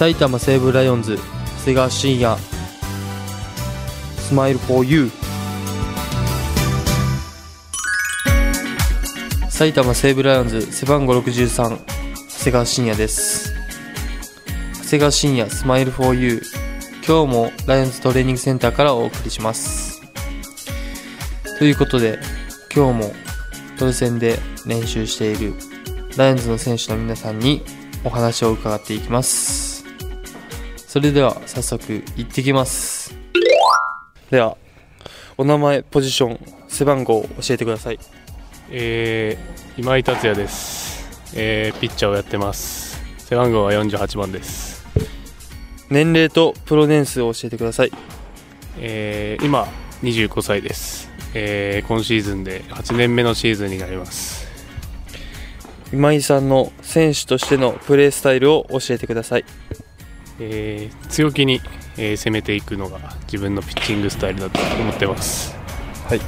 埼玉西武ライオンズ瀬川慎也スマイル 4U 埼玉西武ライオンズ背番号63長谷川慎也です。長谷川慎也スマイル 4U 今日もライオンズトレーニングセンターからお送りします。ということで今日もトレセンで練習しているライオンズの選手の皆さんにお話を伺っていきます。それでは早速行ってきます。ではお名前ポジション背番号を教えてください。えー、今井達也です、えーピッチャーをやってます。背番号は48番です、年齢とプロ年数を教えてください。えー今25歳です、えー今シーズンで8年目のシーズンになります。今井さんの選手としてのプレースタイルを教えてくださいえー強気に、えー攻めていくのが自分のピッチングスタイルだと思ってます。はい。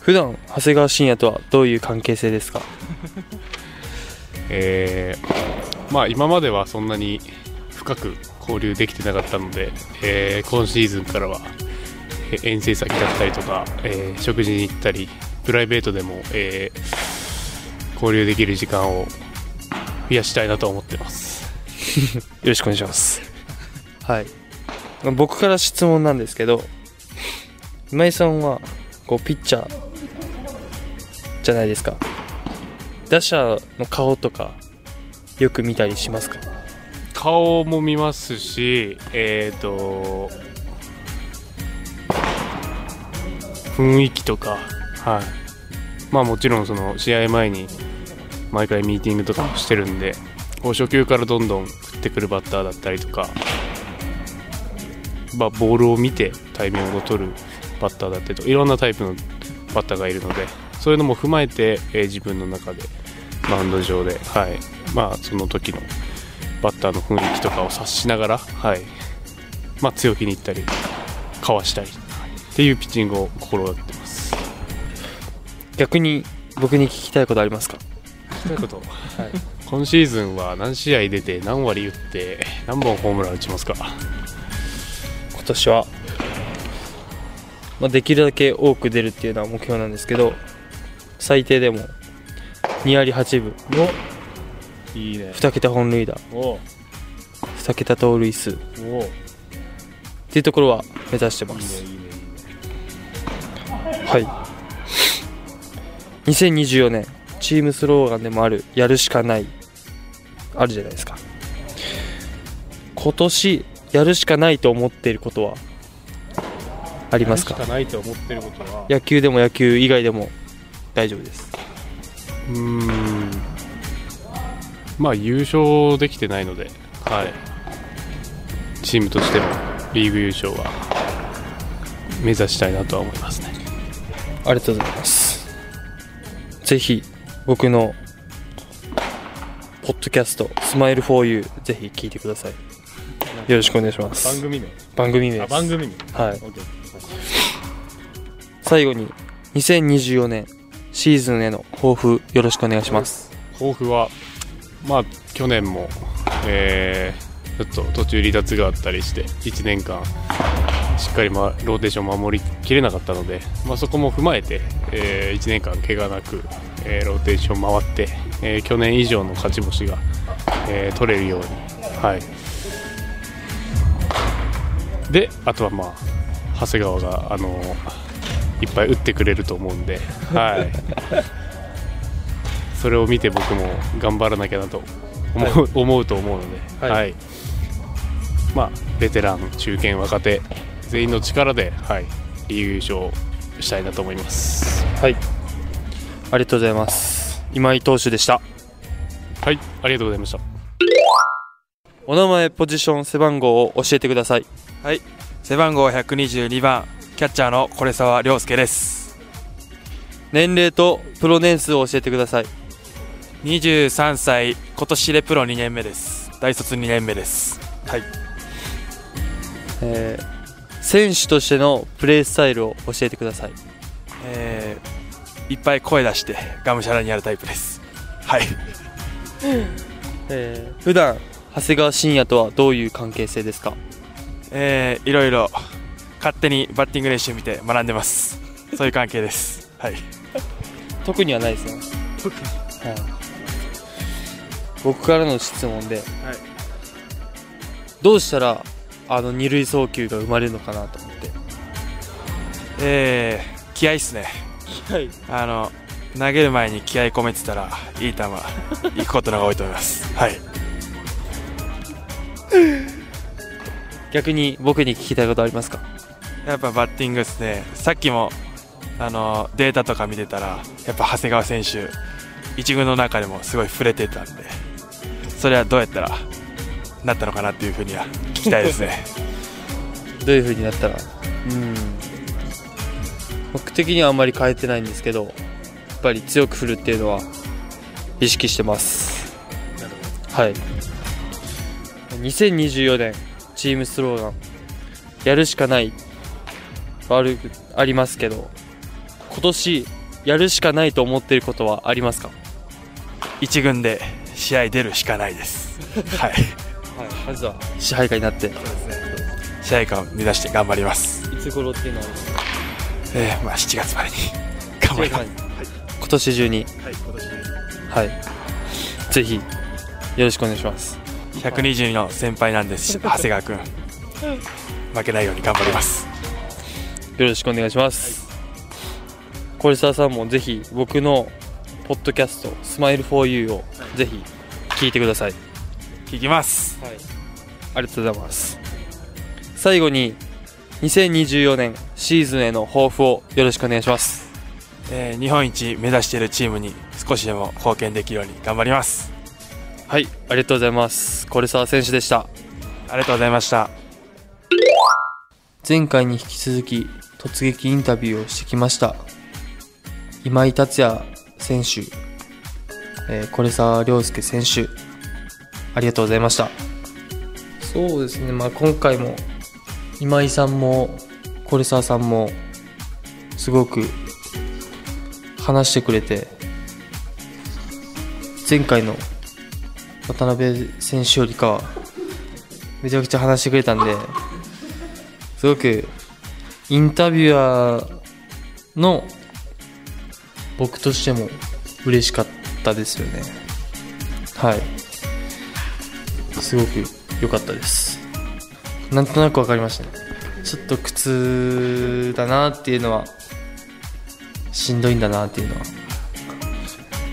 普段長谷川慎也とはどういう関係性ですか？えーまあ今まではそんなに深く交流できてなかったので、えー今シーズンからはえー遠征先だったりとか、えー食事に行ったりプライベートでも、えー交流できる時間を増やしたいなと思ってます。よ ろしくお願いします。はい。僕から質問なんですけど今井さんはこうピッチャーじゃないですか。打者の顔とかよく見たりしますか？顔も見ますしえっ、と雰囲気とかはい。まあもちろんその試合前に毎回ミーティングとかもしてるんでこう初球からどんどん振ってくるバッターだったりとか、まあ、ボールを見てタイミングを取るバッターだったりとかいろんなタイプのバッターがいるのでそういうのも踏まえて、えー自分の中でマウンド上で、はい。まあ、その時のバッターの雰囲気とかを察しながら、はい。まあ、強気にいったりかわしたりっていうピッチングを心がけてます。逆に僕に聞きたいことありますか？ということ、今シーズンは何試合出て何割打って何本ホームラン打ちますか？今年は、まあ、できるだけ多く出るっていうのは目標なんですけど最低でも2割8分いいね。2桁本塁打。お2桁盗塁数。っおていうところは目指してます。いいねはい。2024年チームスローガンでもあるやるしかないあるじゃないですか。今年やるしかないと思っていることはありますか？ないと思ってることは野球でも野球以外でも大丈夫です。うーん。まあ優勝できてないので、はい、チームとしてもリーグ優勝は目指したいなとは思いますね。ありがとうございます。ぜひ僕のポッドキャスト「スマイル 4U」ぜひ聞いてください。よろしくお願いします。組名？番組名です。組名。はい。最後に2024年シーズンへの抱負よろしくお願いします。抱負はまあ去年も、えーちょっと途中離脱があったりして1年間しっかり、ま、ローテーション守りきれなかったので、まあ、そこも踏まえて、え1年間怪我なく、えーローテーション回って、えー去年以上の勝ち星が、えー取れるように、はい、であとはまあ長谷川があのいっぱい打ってくれると思うんで、はい、それを見て僕も頑張らなきゃなと思う,、思うと思うので、ははいい。まあ、ベテラン、中堅、若手全員の力で、はい、リーグ優勝したいなと思います。はい。ありがとうございます。今井投手でした。はい、ありがとうございました。お名前ポジション背番号を教えてください。背番号122番キャッチャーの是沢亮介です。年齢とプロ年数を教えてください。23歳今年でプロ2年目です。大卒2年目です。はい。えー選手としてのプレースタイルを教えてください。えーいっぱい声出してがむしゃらにやるタイプです。はい。えー普段長谷川信也とはどういう関係性ですか？えー、いろいろ勝手にバッティング練習見て学んでます。そういう関係です。はい。特にはないですねはい、僕からの質問で、どうしたらあの二塁送球が生まれるのかなと思って。えー、気合いっすね。はい。あの投げる前に気合い込めてたらいい球 行くことの方が多いと思います。はい。逆に僕に聞きたいことありますか？やっぱバッティングですね。さっきもあのデータとか見てたらやっぱ長谷川選手一軍の中でもすごい触れてたんでそれはどうやったらなったのかなっていうふうには聞きたいですね。どういう風になったら？うん。僕的にはあんまり変えてないんですけどやっぱり強く振るっていうのは意識してます。はい。2024年チームスローガンやるしかない悪くありますけど今年やるしかないと思っていることはありますか？一軍で試合出るしかないです。はいはいまずは支配下になってい試合感を目指して頑張ります。つ頃っていうのは？えー、まあ7月までに頑張ります。今年中に。はい今年はい。ぜひよろしくお願いします。122の先輩なんです長谷川君。負けないように頑張ります。よろしくお願いします。コレサーさんもぜひ僕のポッドキャスト「スマイル for you をぜひ聞いてください。聞きますはい、ありがとうございます。最後に2024年シーズンへの抱負をよろしくお願いします。えー日本一目指しているチームに少しでも貢献できるように頑張りますはい、ありがとうございます。コレサー選手でした。ありがとうございました前回に引き続き突撃インタビューをしてきました今井達也選手、えー、是沢亮介選手ありがとうございました。そうですね、まあ、今回も今井さんも是沢さんもすごく話してくれて前回の渡辺選手よりかはめちゃくちゃ話してくれたんですごくインタビュアーの僕としても嬉しかったですよね。はい。すごく良かったです。なんとなく分かりましたね。ちょっと苦痛だなっていうのはしんどいんだなっていうのは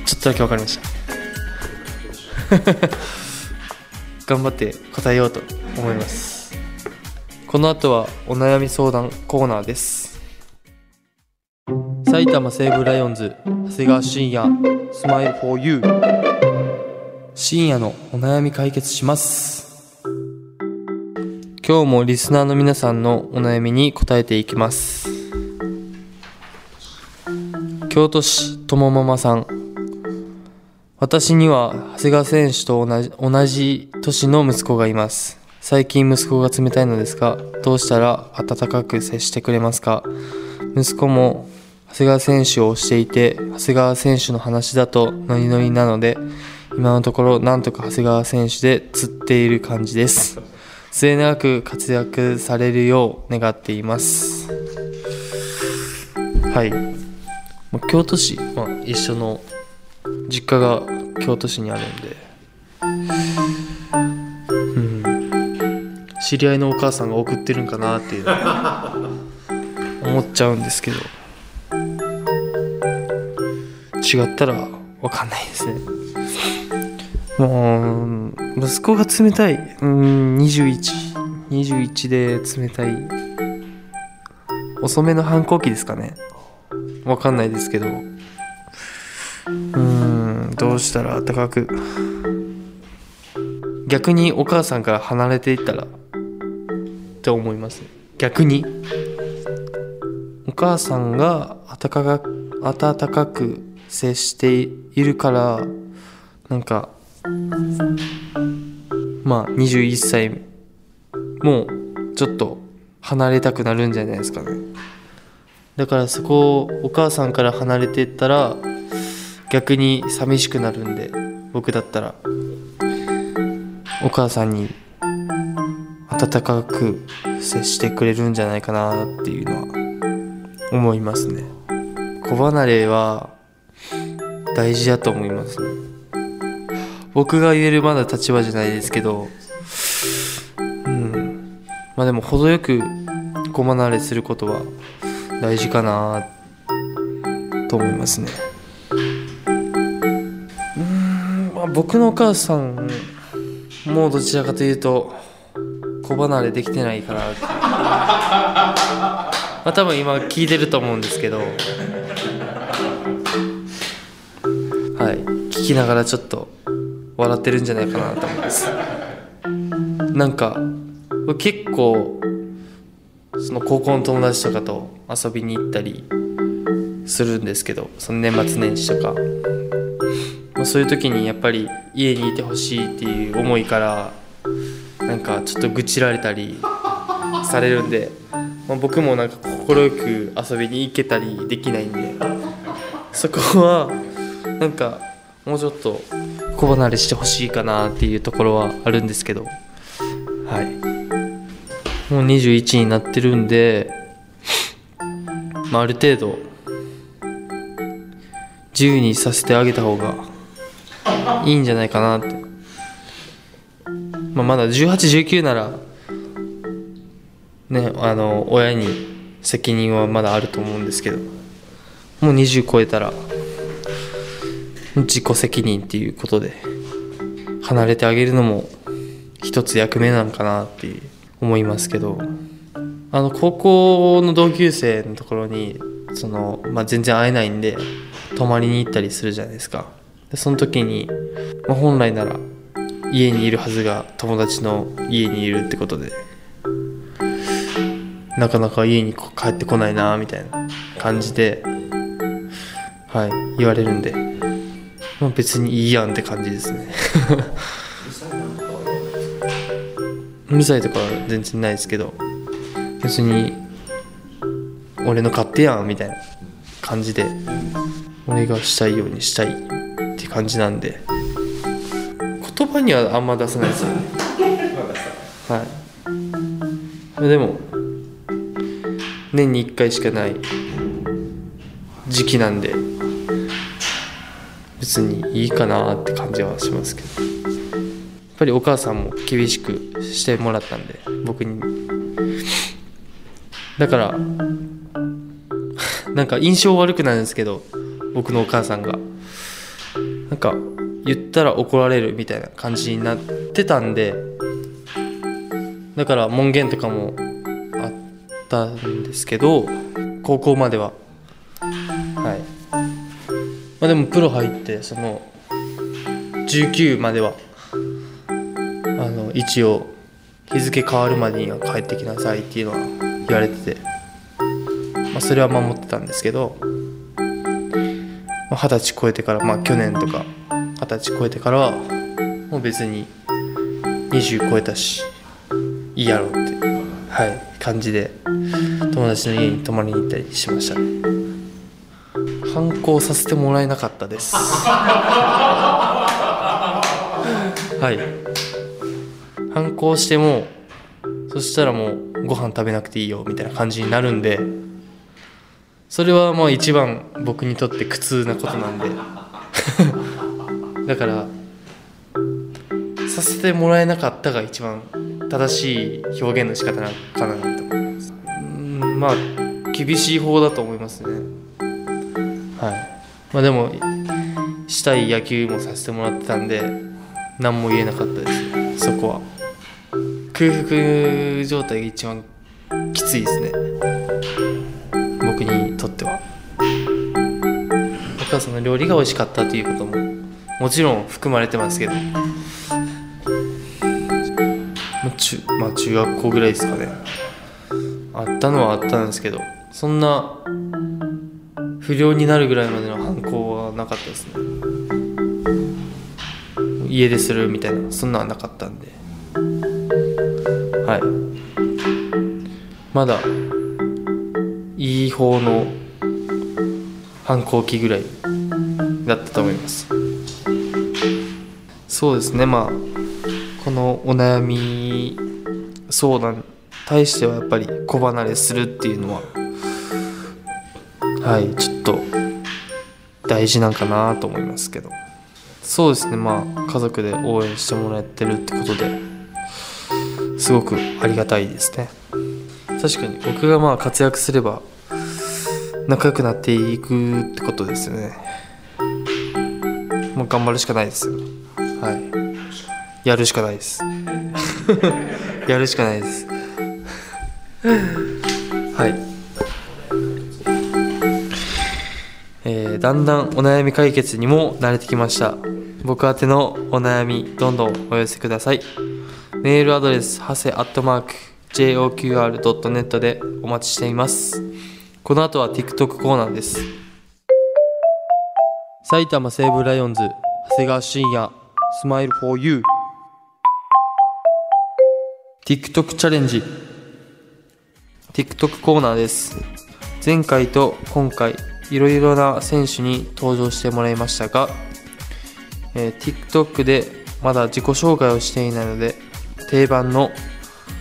ちょっとだけ分かりました。頑張って答えようと思います。この後はお悩み相談コーナーです。埼玉西武ライオンズ長谷川慎也スマイル for you 深夜のお悩み解決します。今日もリスナーの皆さんのお悩みに答えていきます。京都市ともママさん。私には長谷川選手と同じ同じ年の息子がいます。最近息子が冷たいのですがどうしたら温かく接してくれますか？息子も長谷川選手を推していて長谷川選手の話だとノリノリなので今のところなんとか長谷川選手で釣っている感じです。末永く活躍されるよう願っています。はい。京都市、まあ、一緒の実家が京都市にあるんで。うん。知り合いのお母さんが送ってるんかなっていう。思っちゃうんですけど。違ったら分かんないですね。もう息子が冷たい。うん2121で冷たい。遅めの反抗期ですかね。分かんないですけど。うんどうしたら暖かく。逆にお母さんから離れていったら。って思います。逆に。お母さんが温かく温かく接しているからなんかまあ21歳もうちょっと離れたくなるんじゃないですかね。だからそこをお母さんから離れてったら逆に寂しくなるんで僕だったらお母さんに温かく接してくれるんじゃないかなっていうのは思いますね。子離れは大事だと思いますね。僕が言えるまだ立場じゃないですけどうん。まあでも程よく子離れすることは大事かなと思いますね。うん。まあ僕のお母さんもうどちらかというと子離れできてないかなって。まあ多分今聞いてると思うんですけど。はい。聞きながらちょっと笑ってるんじゃないかなと思いますなんか結構その高校の友達とかと遊びに行ったりするんですけどその年末年始とか。まそういう時にやっぱり家にいてほしいっていう思いからなんかちょっと愚痴られたりされるんで、まあ、僕もなんか快く遊びに行けたりできないんでそこはなんかもうちょっと子離れしてほしいかなっていうところはあるんですけど。はい。もう21になってるんで、まあ、ある程度自由にさせてあげた方がいいんじゃないかなって、まあ、まだ1819ならねあの親に責任はまだあると思うんですけど。もう20超えたら自己責任っていうことで離れてあげるのも一つ役目なのかなって思いますけどあの高校の同級生のところにその、まあ、全然会えないんで泊まりに行ったりするじゃないですか。でその時に、まあ、本来なら家にいるはずが友達の家にいるってことでなかなか家に帰ってこないなみたいな感じではい言われるんで、まあ、別にいいやんって感じですね。うるさいとかは全然ないですけど別に俺の勝手やんみたいな感じで俺がしたいようにしたいって感じなんで言葉にはあんま出さないですよね。はい。でも年に1回しかない時期なんで。別にいいかなって感じはしますけど。やっぱりお母さんも厳しくしてもらったんで僕に。だから なんか印象悪くなるんですけど僕のお母さんが。なんか言ったら怒られるみたいな感じになってたんでだから門限とかもあったんですけど高校まではまあでもプロ入ってその19まではあの一応日付変わるまでには帰ってきなさいっていうのは言われてて、まあ、それは守ってたんですけど二十歳超えてからまあ去年とか二十歳超えてからはもう別に20超えたしいいやろうってはい感じで友達の家に泊まりに行ったりしました。反抗させてもらえなかったです。はい。反抗してもそしたらもうご飯食べなくていいよみたいな感じになるんでそれはまあ一番僕にとって苦痛なことなんで。だからさせてもらえなかったが一番正しい表現の仕方なのかなと。思いますうんまあ厳しい方だと思いますねはい。まあでもしたい野球もさせてもらってたんで何も言えなかったです。そこは。空腹状態が一番きついですね。僕にとっては。お母さんの料理が美味しかったということももちろん含まれてますけど。中,、まあ、中学校ぐらいですかね。あったのはあったんですけどそんな不良になるぐらいまでの反抗はなかったですね。家でするみたいなそんなはなかったんで。はい。まだいい方の反抗期ぐらいだったと思います。そうですね。まあこのお悩み相談に対してはやっぱり子離れするっていうのははいちょっと大事なんかなと思いますけど。そうですねまあ家族で応援してもらってるってことですごくありがたいですね。確かに僕がまあ活躍すれば仲良くなっていくってことですよね。もう頑張るしかないですよ。はい。やるしかないです。やるしかないです。はいえーだんだんお悩み解決にも慣れてきました。僕宛てのお悩みどんどんお寄せください。メールアドレスはせアットマーク JOQR.net でお待ちしています。この後は TikTok コーナーです。埼玉西武ライオンズ長谷川慎也スマイル for you TikTok チャレンジ。TikTok コーナーです。前回と今回いろいろな選手に登場してもらいましたが、えー TikTok でまだ自己紹介をしていないので定番の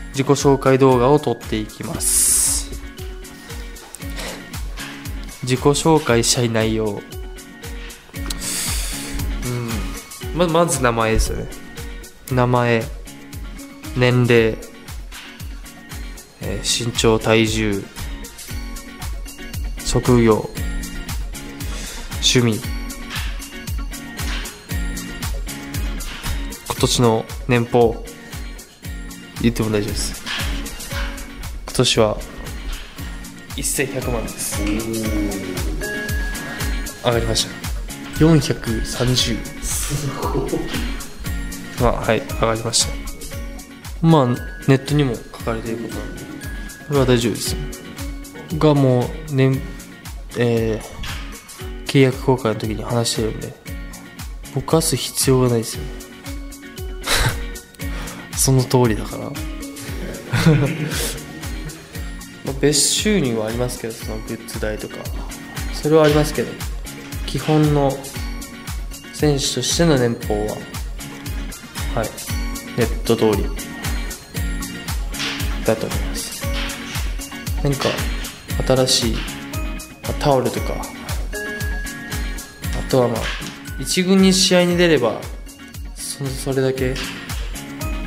自己紹介動画を撮っていきます。自己紹介したい内容うん。ままず名前ですよね。名前年齢、えー身長体重職業。趣味。今年の年俸言っても大丈夫です。今年は1100万です。上がりました。430まあはい上がりました。まあネットにも書かれていることなんで。これは大丈夫です。がもう年えー契約更改の時に話してるんでぼかす必要がないですよね。その通りだから。まあ別収入はありますけどそのグッズ代とか。それはありますけど基本の選手としての年俸ははい。ネット通り。だと思います。何か新しいあタオルとかとはまあ一軍に試合に出ればそそれだけ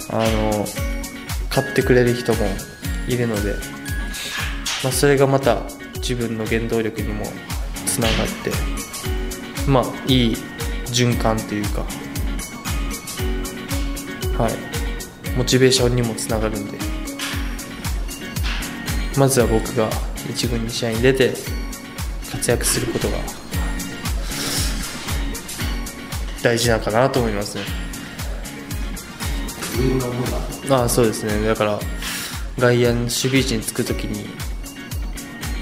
あの買ってくれる人もいるので、まあ、それがまた自分の原動力にもつながってまあいい循環というかはい。モチベーションにもつながるんで。まずは僕が一軍に試合に出て活躍することが大事なのかなと思いますね。ああそうですね。だから外野の守備位置につくときに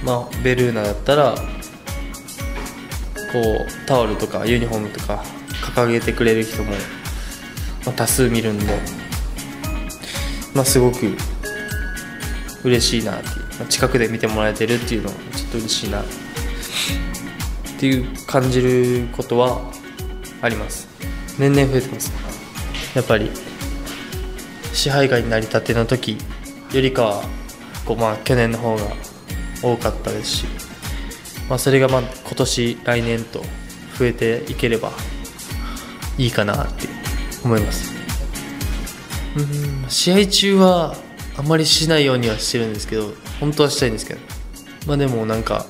まあベルーナだったらこうタオルとかユニフォームとか掲げてくれる人も、まあ、多数見るんでまあすごく嬉しいなっていう、まあ近くで見てもらえてるっていうのはちょっと嬉しいなっていう感じることはあります。年々増えてますやっぱり支配下になりたての時よりかはこうまあ去年の方が多かったですし、まあ、それがまあ今年来年と増えていければいいかなって思います。うん試合中はあんまりしないようにはしてるんですけど本当はしたいんですけどまあでもなんか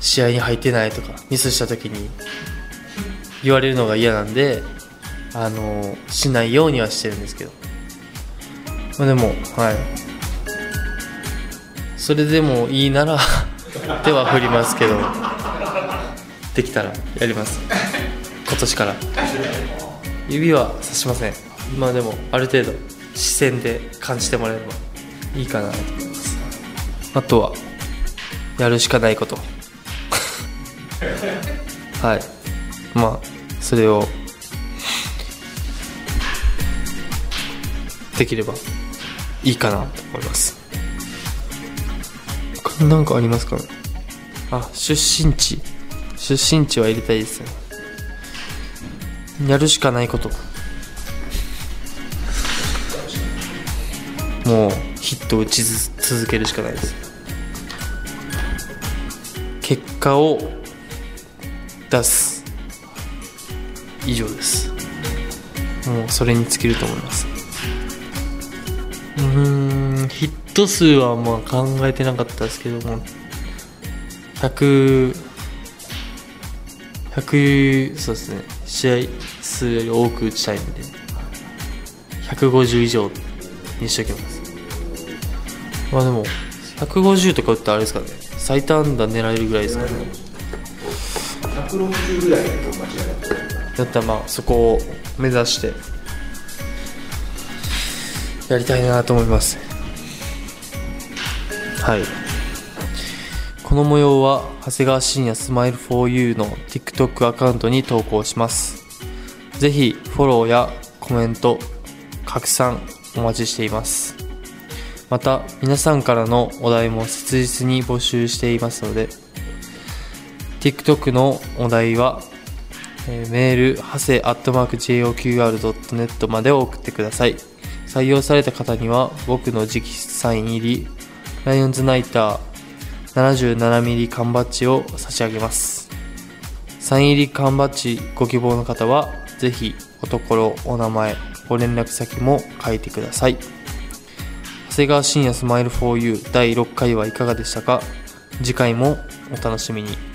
試合に入ってないとかミスした時に言われるのが嫌なんであのしないようにはしてるんですけど。まあでもはい。それでもいいなら 手は振りますけどできたらやります。今年から。指はさしません。まあでもある程度視線で感じてもらえればいいかなと思います。あとはやるしかないこと。はい。まあそれをできればいいかなと思います。他に何かありますかあ出身地。出身地は入れたいですね。やるしかないこと。もうヒットを打ち続けるしかないです。結果を出す。以上です。もうそれに尽きると思います。うんヒット数はまあ考えてなかったですけども100 100そうですね。試合数より多く打ちたいんで150以上にしときます。まあでも150とか打ったらあれですかね。最多安打狙えるぐらいですかね。160ぐらい間違いないだったらまあそこを目指してやりたいなと思います。はい。この模様は長谷川信也スマイル 4U の TikTok アカウントに投稿します。ぜひフォローやコメント拡散お待ちしています。また皆さんからのお題も切実に募集していますので TikTok のお題はえメール、はせ、アットマーク JOQR.net まで送ってください。採用された方には、僕の直筆サイン入り、ライオンズナイター 77mm 缶バッジを差し上げます。サイン入り缶バッジご希望の方は、ぜひ、おところ、お名前、ご連絡先も書いてください。長谷川信也スマイル 4U 第6回はいかがでしたか？次回もお楽しみに。